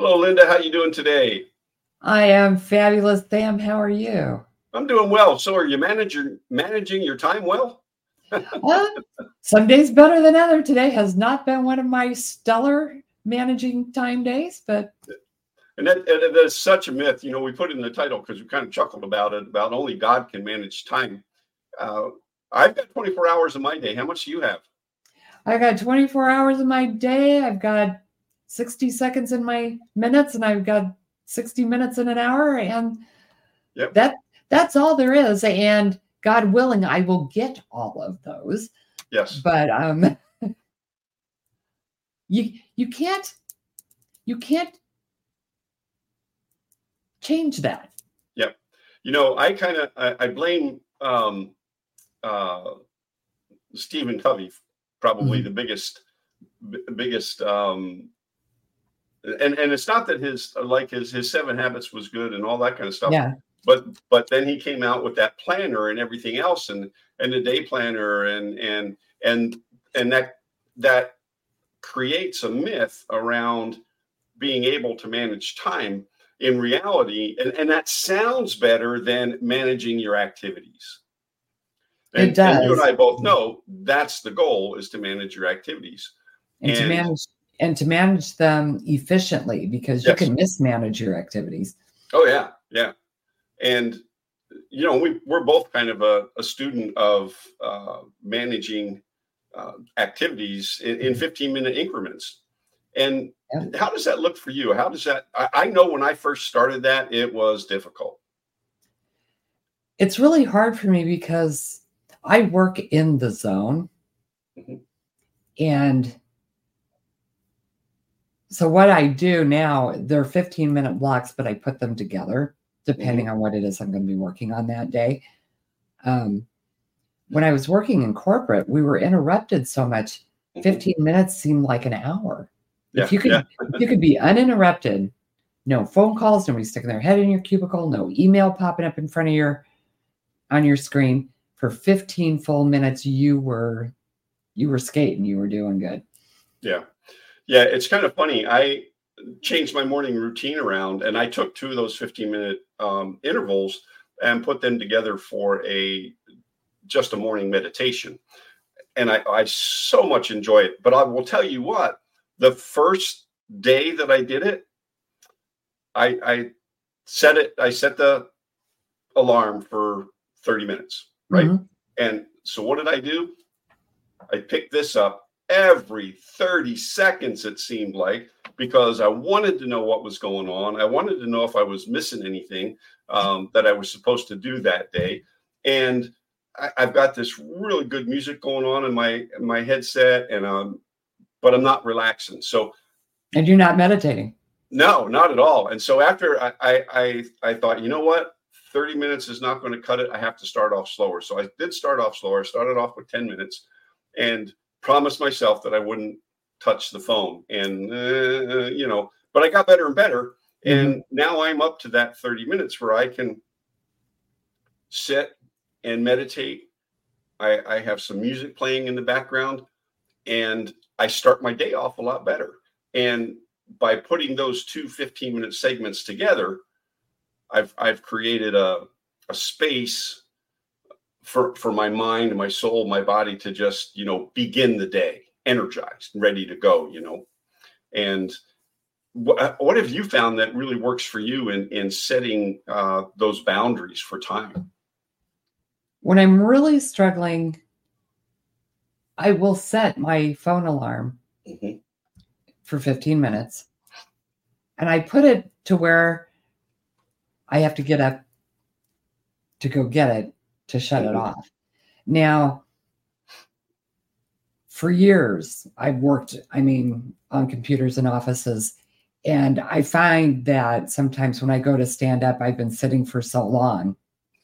Hello, Linda. How you doing today? I am fabulous, Sam. How are you? I'm doing well. So, are you managing managing your time well? uh, some days better than other. Today has not been one of my stellar managing time days, but and that, that is such a myth. You know, we put it in the title because we kind of chuckled about it about only God can manage time. Uh, I've got 24 hours of my day. How much do you have? I've got 24 hours of my day. I've got 60 seconds in my minutes, and I've got 60 minutes in an hour, and yep. that that's all there is. And God willing, I will get all of those. Yes. But um you you can't you can't change that. Yep. You know, I kind of I, I, blame um uh Stephen Covey, probably mm-hmm. the biggest b- biggest um and and it's not that his like his his seven habits was good and all that kind of stuff. Yeah but but then he came out with that planner and everything else and and the day planner and and and and that that creates a myth around being able to manage time in reality and, and that sounds better than managing your activities and, it does. and you and i both know that's the goal is to manage your activities and, and to manage and to manage them efficiently because you yes. can mismanage your activities. Oh yeah yeah. And you know we, we're both kind of a, a student of uh, managing uh, activities in, in, 15 minute increments. And yeah. how does that look for you? How does that I, I, know when i first started that it was difficult. It's really hard for me because i work in the zone. Mm-hmm. and so what i do now they're 15 minute blocks but i put them together depending mm-hmm. on what it is I'm going to be working on that day. Um, when I was working in corporate, we were interrupted so much. Mm-hmm. 15 minutes seemed like an hour. Yeah, if you could, yeah. if you could be uninterrupted, no phone calls, nobody sticking their head in your cubicle, no email popping up in front of your on your screen for 15 full minutes, you were you were skating, you were doing good. Yeah. Yeah, it's kind of funny. I changed my morning routine around and I took two of those 15 minute um, intervals and put them together for a just a morning meditation. And I, I so much enjoy it. But I will tell you what, the first day that I did it, I, I set it, I set the alarm for 30 minutes, right? Mm-hmm. And so what did I do? I picked this up every 30 seconds, it seemed like, because I wanted to know what was going on. I wanted to know if I was missing anything um, that I was supposed to do that day. And I, have got this really good music going on in my in my headset, and um, but I'm not relaxing. So, and you're not meditating. No, not at all. And so after I I I, I thought, you know what, 30 minutes is not going to cut it. I have to start off slower. So I did start off slower. I started off with 10 minutes, and promised myself that I wouldn't touch the phone. And, uh, you know, but I got better and better. And mm-hmm. now I'm up to that 30 minutes where I can sit and meditate. I, I have some music playing in the background and I start my day off a lot better. And by putting those two 15 minute segments together, I've, I've created a, a space for for my mind, my soul, my body to just you know begin the day energized, ready to go. You know, and what, what have you found that really works for you in in setting uh, those boundaries for time? When I'm really struggling, I will set my phone alarm mm-hmm. for 15 minutes, and I put it to where I have to get up to go get it to shut it mm-hmm. off. Now, for years, I've worked, I mean, on computers and offices. And I find that sometimes when I go to stand up, I've been sitting for so long.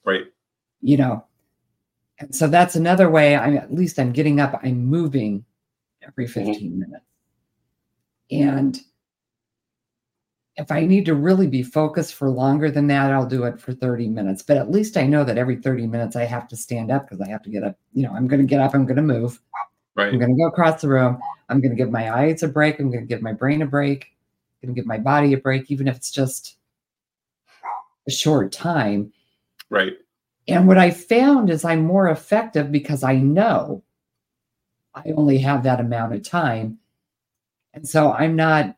Right. You know, and so that's another way I'm at least I'm getting up, I'm moving every mm-hmm. 15 mm-hmm. minutes. And if I need to really be focused for longer than that, I'll do it for 30 minutes. But at least I know that every 30 minutes I have to stand up because I have to get up. You know, I'm going to get up, I'm going to move. Right. I'm going to go across the room. I'm going to give my eyes a break. I'm going to give my brain a break. I'm going to give my body a break, even if it's just a short time. Right. And what I found is I'm more effective because I know I only have that amount of time. And so I'm not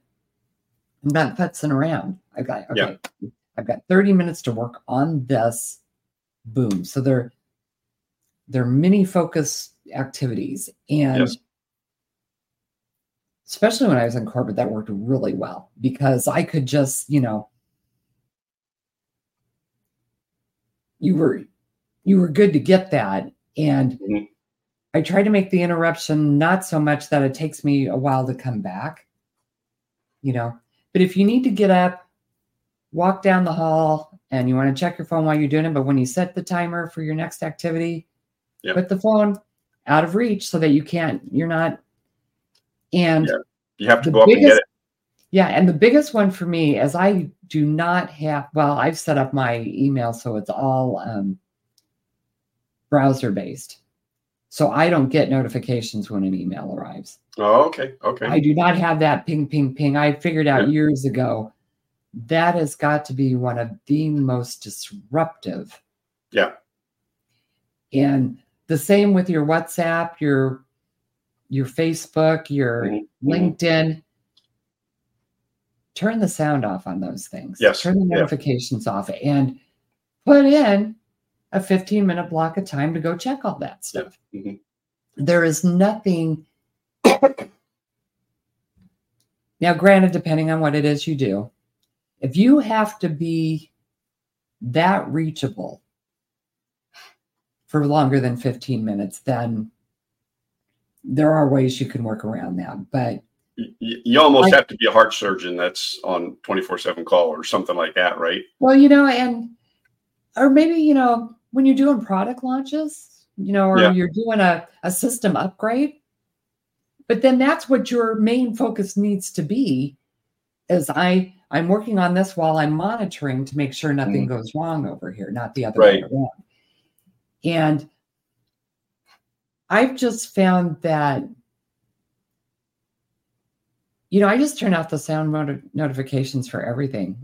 I'm not futzing around. I've got okay, yeah. I've got 30 minutes to work on this. Boom. So they're they're mini focus activities. And yes. especially when I was in corporate, that worked really well because I could just, you know, you were you were good to get that. And mm-hmm. I try to make the interruption not so much that it takes me a while to come back, you know. But if you need to get up, walk down the hall, and you want to check your phone while you're doing it, but when you set the timer for your next activity, yep. put the phone out of reach so that you can't, you're not. And yeah. you have to go up and get it. Yeah. And the biggest one for me is I do not have, well, I've set up my email so it's all um, browser based. So I don't get notifications when an email arrives. Oh, okay. Okay. I do not have that ping, ping, ping. I figured out yeah. years ago that has got to be one of the most disruptive. Yeah. And the same with your WhatsApp, your your Facebook, your mm-hmm. LinkedIn. Turn the sound off on those things. Yes. Turn the notifications yeah. off and put in a 15 minute block of time to go check all that stuff. Mm-hmm. There is nothing. now, granted, depending on what it is you do, if you have to be that reachable for longer than 15 minutes, then there are ways you can work around that. But you, you almost have to be a heart surgeon that's on 24 7 call or something like that, right? Well, you know, and or maybe, you know, when you're doing product launches, you know, or yeah. you're doing a, a system upgrade, but then that's what your main focus needs to be is I I'm working on this while I'm monitoring to make sure nothing mm. goes wrong over here, not the other right. way around. And I've just found that you know, I just turn off the sound mode notifications for everything.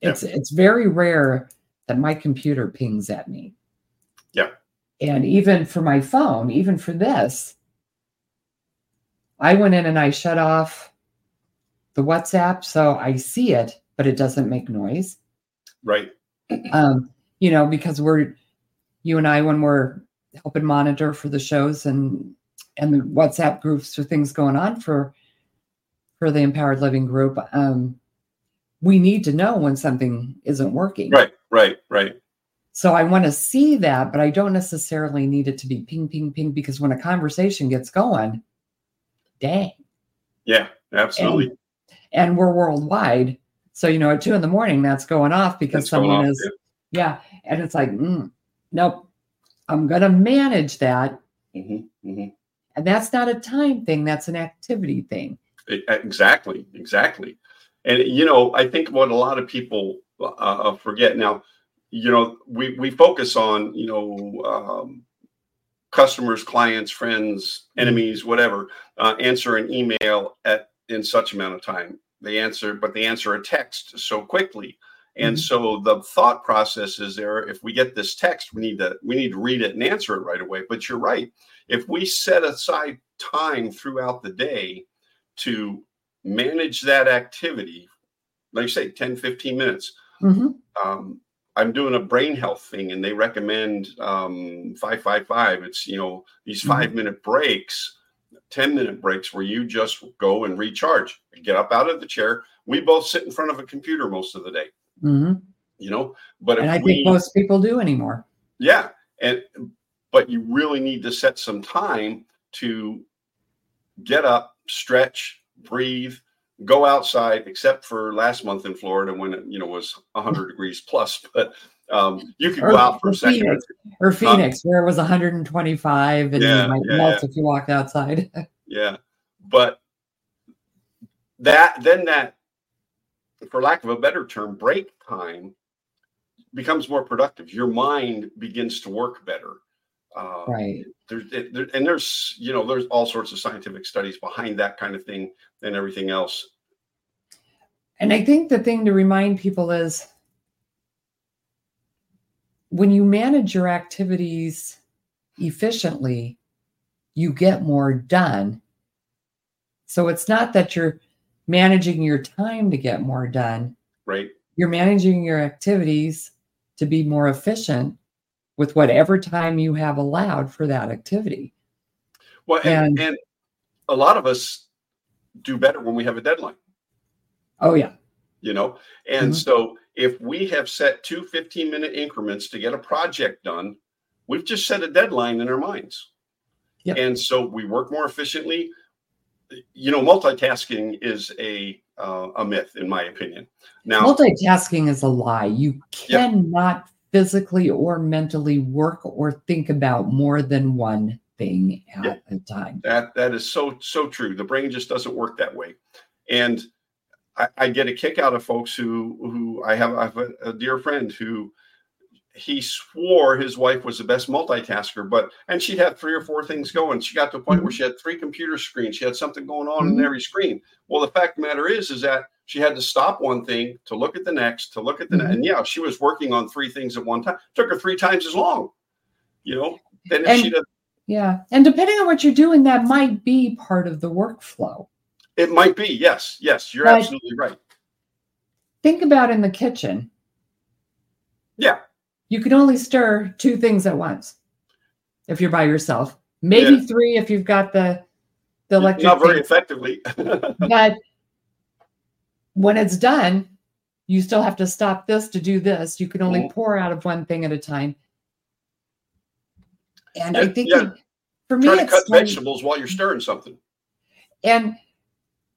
It's yeah. it's very rare that my computer pings at me. Yeah. And even for my phone, even for this, I went in and I shut off the WhatsApp so I see it, but it doesn't make noise. Right. Um, you know, because we're you and I when we're helping monitor for the shows and and the WhatsApp groups for things going on for for the empowered living group, um, we need to know when something isn't working. Right, right, right. So I want to see that, but I don't necessarily need it to be ping, ping, ping, because when a conversation gets going, dang. Yeah, absolutely. And, and we're worldwide. So, you know, at two in the morning, that's going off because that's someone is, yeah. And it's like, mm, nope, I'm going to manage that. Mm-hmm, mm-hmm. And that's not a time thing, that's an activity thing. Exactly, exactly. And you know, I think what a lot of people uh, uh, forget now, you know, we we focus on you know um, customers, clients, friends, enemies, whatever, uh, answer an email at in such amount of time. They answer, but they answer a text so quickly. And mm-hmm. so the thought process is there. If we get this text, we need to we need to read it and answer it right away. But you're right. If we set aside time throughout the day to manage that activity, like you say, 10, 15 minutes. Mm-hmm. Um, I'm doing a brain health thing and they recommend um, 555. It's, you know, these mm-hmm. five minute breaks, 10 minute breaks where you just go and recharge, get up out of the chair. We both sit in front of a computer most of the day, mm-hmm. you know, but and I we, think most people do anymore. Yeah. And, but you really need to set some time to get up, stretch, breathe, go outside, except for last month in Florida when it you know was 100 degrees plus. But um, you could or, go out for a second. Phoenix, or Phoenix, um, where it was 125 and yeah, you might yeah, melt yeah. if you walked outside. yeah, but that then that, for lack of a better term, break time becomes more productive. Your mind begins to work better. Uh, right. There's there, and there's you know there's all sorts of scientific studies behind that kind of thing and everything else. And I think the thing to remind people is when you manage your activities efficiently, you get more done. So it's not that you're managing your time to get more done. Right. You're managing your activities to be more efficient with whatever time you have allowed for that activity. Well, and, and, and a lot of us do better when we have a deadline. Oh, yeah. You know, and mm-hmm. so if we have set two 15 minute increments to get a project done, we've just set a deadline in our minds. Yep. And so we work more efficiently. You know, multitasking is a uh, a myth, in my opinion. Now, multitasking is a lie. You cannot yep. Physically or mentally work or think about more than one thing at yep. a time. That that is so so true. The brain just doesn't work that way, and I, I get a kick out of folks who who I have, I have a, a dear friend who he swore his wife was the best multitasker, but and she'd have three or four things going. She got to a point where mm-hmm. she had three computer screens. She had something going on mm-hmm. in every screen. Well, the fact of the matter is, is that she had to stop one thing to look at the next, to look at the mm-hmm. next. And yeah, she was working on three things at one time. It took her three times as long, you know. Then and, she'd yeah, and depending on what you're doing, that might be part of the workflow. It might be. Yes, yes, you're but absolutely right. Think about in the kitchen. Yeah you can only stir two things at once if you're by yourself. Maybe yeah. three if you've got the the electric. Not very thing. effectively. but when it's done, you still have to stop this to do this. You can only mm. pour out of one thing at a time. And yeah, I think yeah. for me, Try to cut vegetables while you're stirring something. And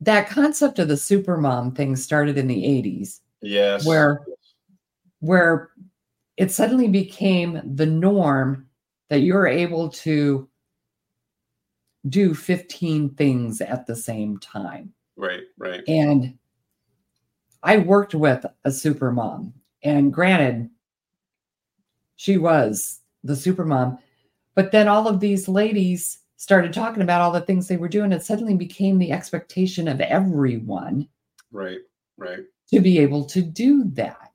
that concept of the super mom thing started in the 80s. Yes. Where where it suddenly became the norm that you're able to do 15 things at the same time. Right, right. And I worked with a super mom, and granted, she was the super mom, but then all of these ladies started talking about all the things they were doing. It suddenly became the expectation of everyone. Right, right. To be able to do that.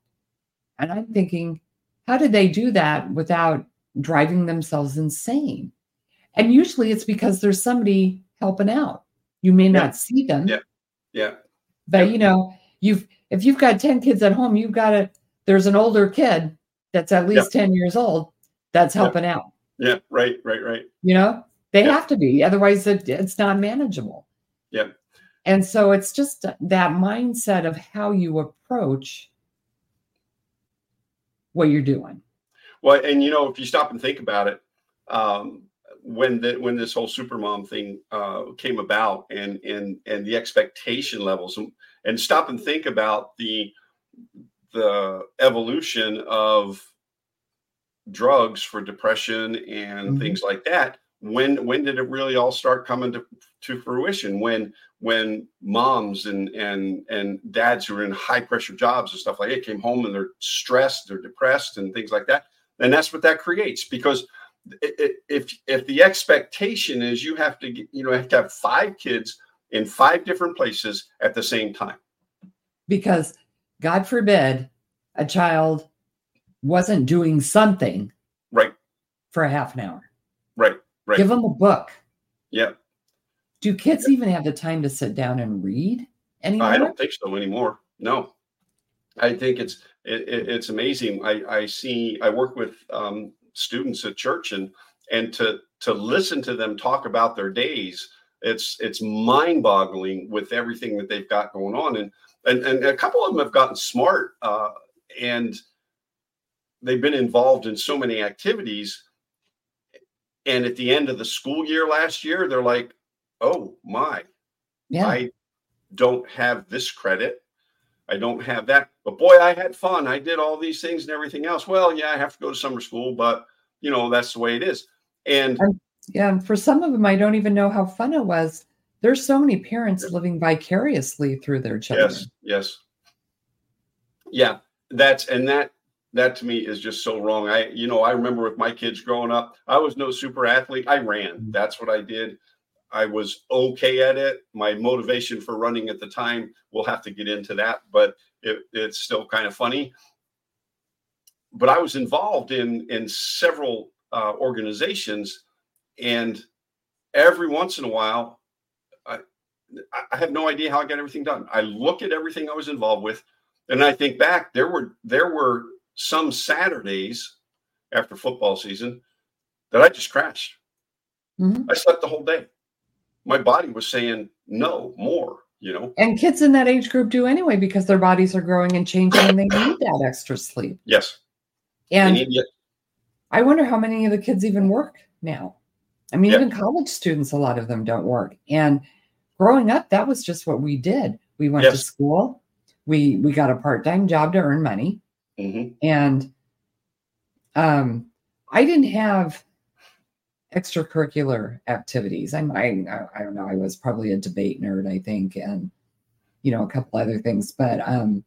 And I'm thinking, how did they do that without driving themselves insane? And usually it's because there's somebody helping out. You may not see them. Yeah. Yeah. But yeah. you know, you've if you've got 10 kids at home, you've got to there's an older kid that's at least yeah. 10 years old that's helping yeah. out. Yeah, right, right, right. You know, they have to be, otherwise it, it's not manageable. Yeah. And so it's just that mindset of how you approach what you're doing. Well, and you know, if you stop and think about it, um, when the when this whole supermom thing uh, came about, and and and the expectation levels, and, stop and think about the the evolution of drugs for depression and mm-hmm. things like that. When when did it really all start coming to, to fruition? When when moms and and and dads who are in high pressure jobs and stuff like that came home and they're stressed they're depressed and things like that and that's what that creates. Because if if the expectation is you have to you know have to have five kids in five different places at the same time because god forbid a child wasn't doing something right for a half an hour right Right. Give them a book. Yeah. Do kids even have the time to sit down and read anymore? I don't think so anymore. No. I think it's it, it's amazing. I, I see I work with um, students at church and and to to listen to them talk about their days, it's it's mind-boggling with everything that they've got going on. And and, and a couple of them have gotten smart uh, and they've been involved in so many activities and at the end of the school year last year, they're like, oh my, yeah. I don't have this credit. I don't have that. But boy, I had fun. I did all these things and everything else. Well, yeah, I have to go to summer school, but you know, that's the way it is. And yeah, and for some of them, I don't even know how fun it was. There's so many parents living vicariously through their children. Yes, yes. Yeah, that's and that that to me is just so wrong. I, you know, I remember with my kids growing up, I was no super athlete. I ran. Mm-hmm. That's what I did. I was okay at it. My motivation for running at the time, we'll have to get into that, but it, it's still kind of funny. But I was involved in in several uh, organizations, and every once in a while, I, I have no idea how I got everything done. I look at everything I was involved with, and I think back. There were there were some Saturdays after football season that I just crashed. Mm-hmm. I slept the whole day. My body was saying no more, you know. And kids in that age group do anyway because their bodies are growing and changing and they need that extra sleep. Yes. And I wonder how many of the kids even work now. I mean, even college students, a lot of them don't work. And growing up, that was just what we did. We went yes. to school. We we got a part-time job to earn money. Mm-hmm. And um I didn't have extracurricular activities. I'm, I, I don't know. I was probably a debate nerd, I think, and you know a couple other things, but um,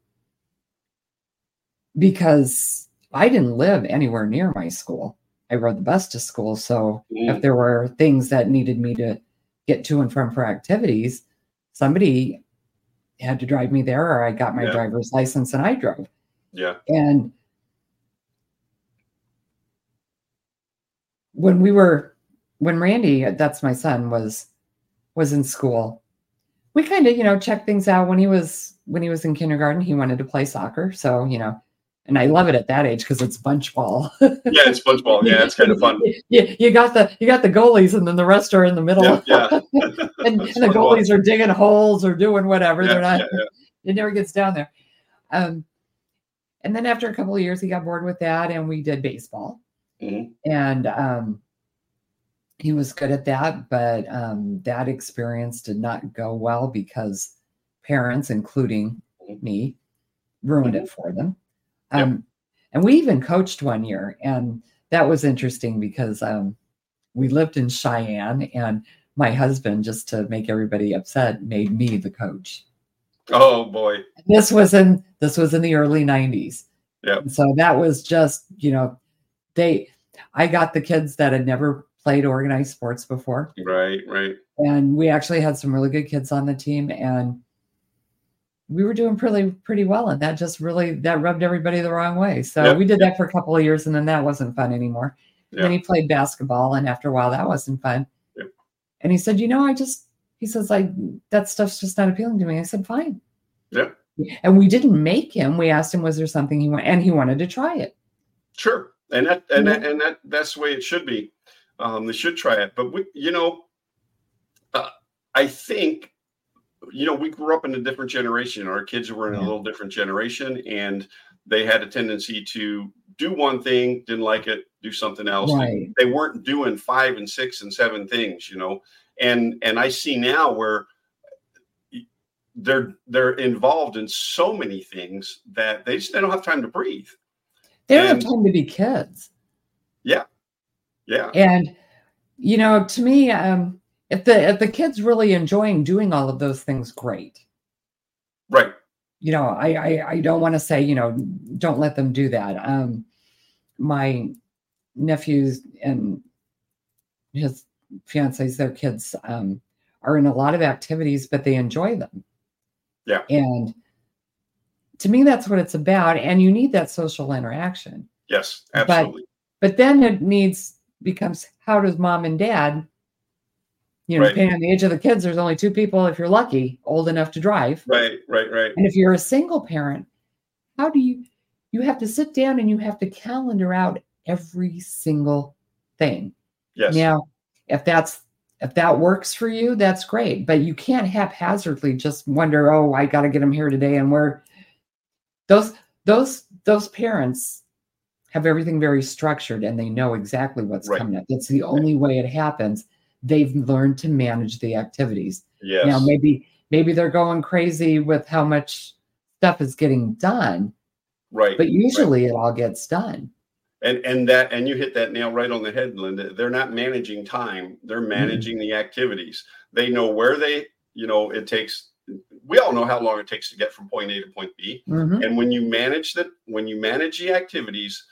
because I didn't live anywhere near my school, I rode the bus to school. So mm. if there were things that needed me to get to and from for activities, somebody had to drive me there, or I got my yeah. driver's license and I drove. Yeah, and when we were when Randy, that's my son, was was in school, we kind of, you know, checked things out when he was when he was in kindergarten, he wanted to play soccer. So, you know, and I love it at that age because it's bunch ball. yeah, it's bunch ball. Yeah, it's kind of fun. Yeah, you got the you got the goalies, and then the rest are in the middle. Yeah, yeah. and, and the goalies are digging holes or doing whatever. Yeah, They're not. Yeah. It never gets down there. Um, and then after a couple of years, he got bored with that, and we did baseball. Mm-hmm. And um, he was good at that, but um, that experience did not go well because parents, including me, ruined it for them. Um, yep. And we even coached one year, and that was interesting because um, we lived in Cheyenne, and my husband, just to make everybody upset, made me the coach. Oh boy! This was in this was in the early '90s. Yeah. So that was just you know, they. I got the kids that had never played organized sports before. Right, right. And we actually had some really good kids on the team and we were doing pretty pretty well and that just really that rubbed everybody the wrong way. So yep, we did that for a couple of years and then that wasn't fun anymore. Yep. Then he played basketball and after a while that wasn't fun. And he said, "You know, I just he says like that stuff's just not appealing to me." I said, "Fine." Yeah. And we didn't make him. We asked him, "Was there something he wanted?" And he wanted to try it. Sure, and that and that, and that that's the way it should be. Um, they should try it. But we, you know, uh, I think, you know, we grew up in a different generation. Our kids were in a little different generation, and they had a tendency to do one thing, didn't like it, do something else. Right. They weren't doing five and six and seven things, you know. And and I see now where they're they're involved in so many things that they just they don't have time to breathe. They don't and, have time to be kids. Yeah, yeah. And you know, to me, um, if the if the kid's really enjoying doing all of those things, great. Right. You know, I I, I don't want to say you know don't let them do that. Um, my nephews and his fiancés, their kids, um, are in a lot of activities, but they enjoy them. Yeah. And to me, that's what it's about. And you need that social interaction. Yes, absolutely. But, but then it needs becomes how does mom and dad, you know, right. depending on the age of the kids, there's only two people, if you're lucky, old enough to drive. Right, right, right. And if you're a single parent, how do you, you have to sit down and you have to calendar out every single thing. Yes. Now, if that's if that works for you, that's great. But you can't haphazardly just wonder, oh, I got to get them here today, and where those those those parents have everything very structured and they know exactly what's right. coming up. That's the only way it happens. They've learned to manage the activities. Yes. Now maybe maybe they're going crazy with how much stuff is getting done. Right. But usually right. it all gets done. And and that and you hit that nail right on the head, Linda. They're not managing time. They're mm-hmm. managing mm-hmm. the activities. They know where they, you know, it takes we all know how long it takes to get from point A to point B. Mm-hmm. And when you manage that, when you manage the activities,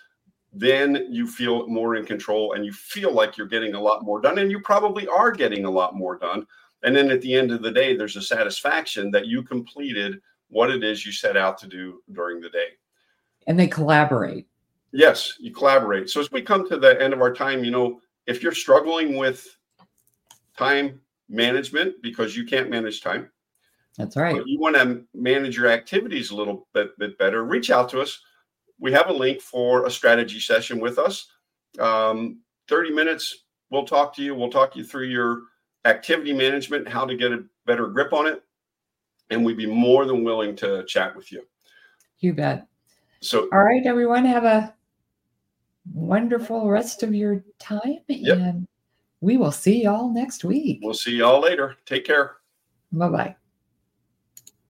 then you feel more in control and you feel like you're getting a lot more done. And you probably are getting a lot more done. And then at the end of the day, there's a satisfaction that you completed what it is you set out to do during the day. And they collaborate. Yes, you collaborate. So as we come to the end of our time, you know, if you're struggling with time management because you can't manage time, that's right. you want to manage your activities a little bit, bit better, reach out to us. We have a link for a strategy session with us. Um, 30 minutes, we'll talk to you. We'll talk you through your activity management, how to get a better grip on it. And we'd be more than willing to chat with you. You bet. So, all right, everyone, have a wonderful rest of your time. Yep. And we will see y'all next week. We'll see y'all later. Take care. Bye bye.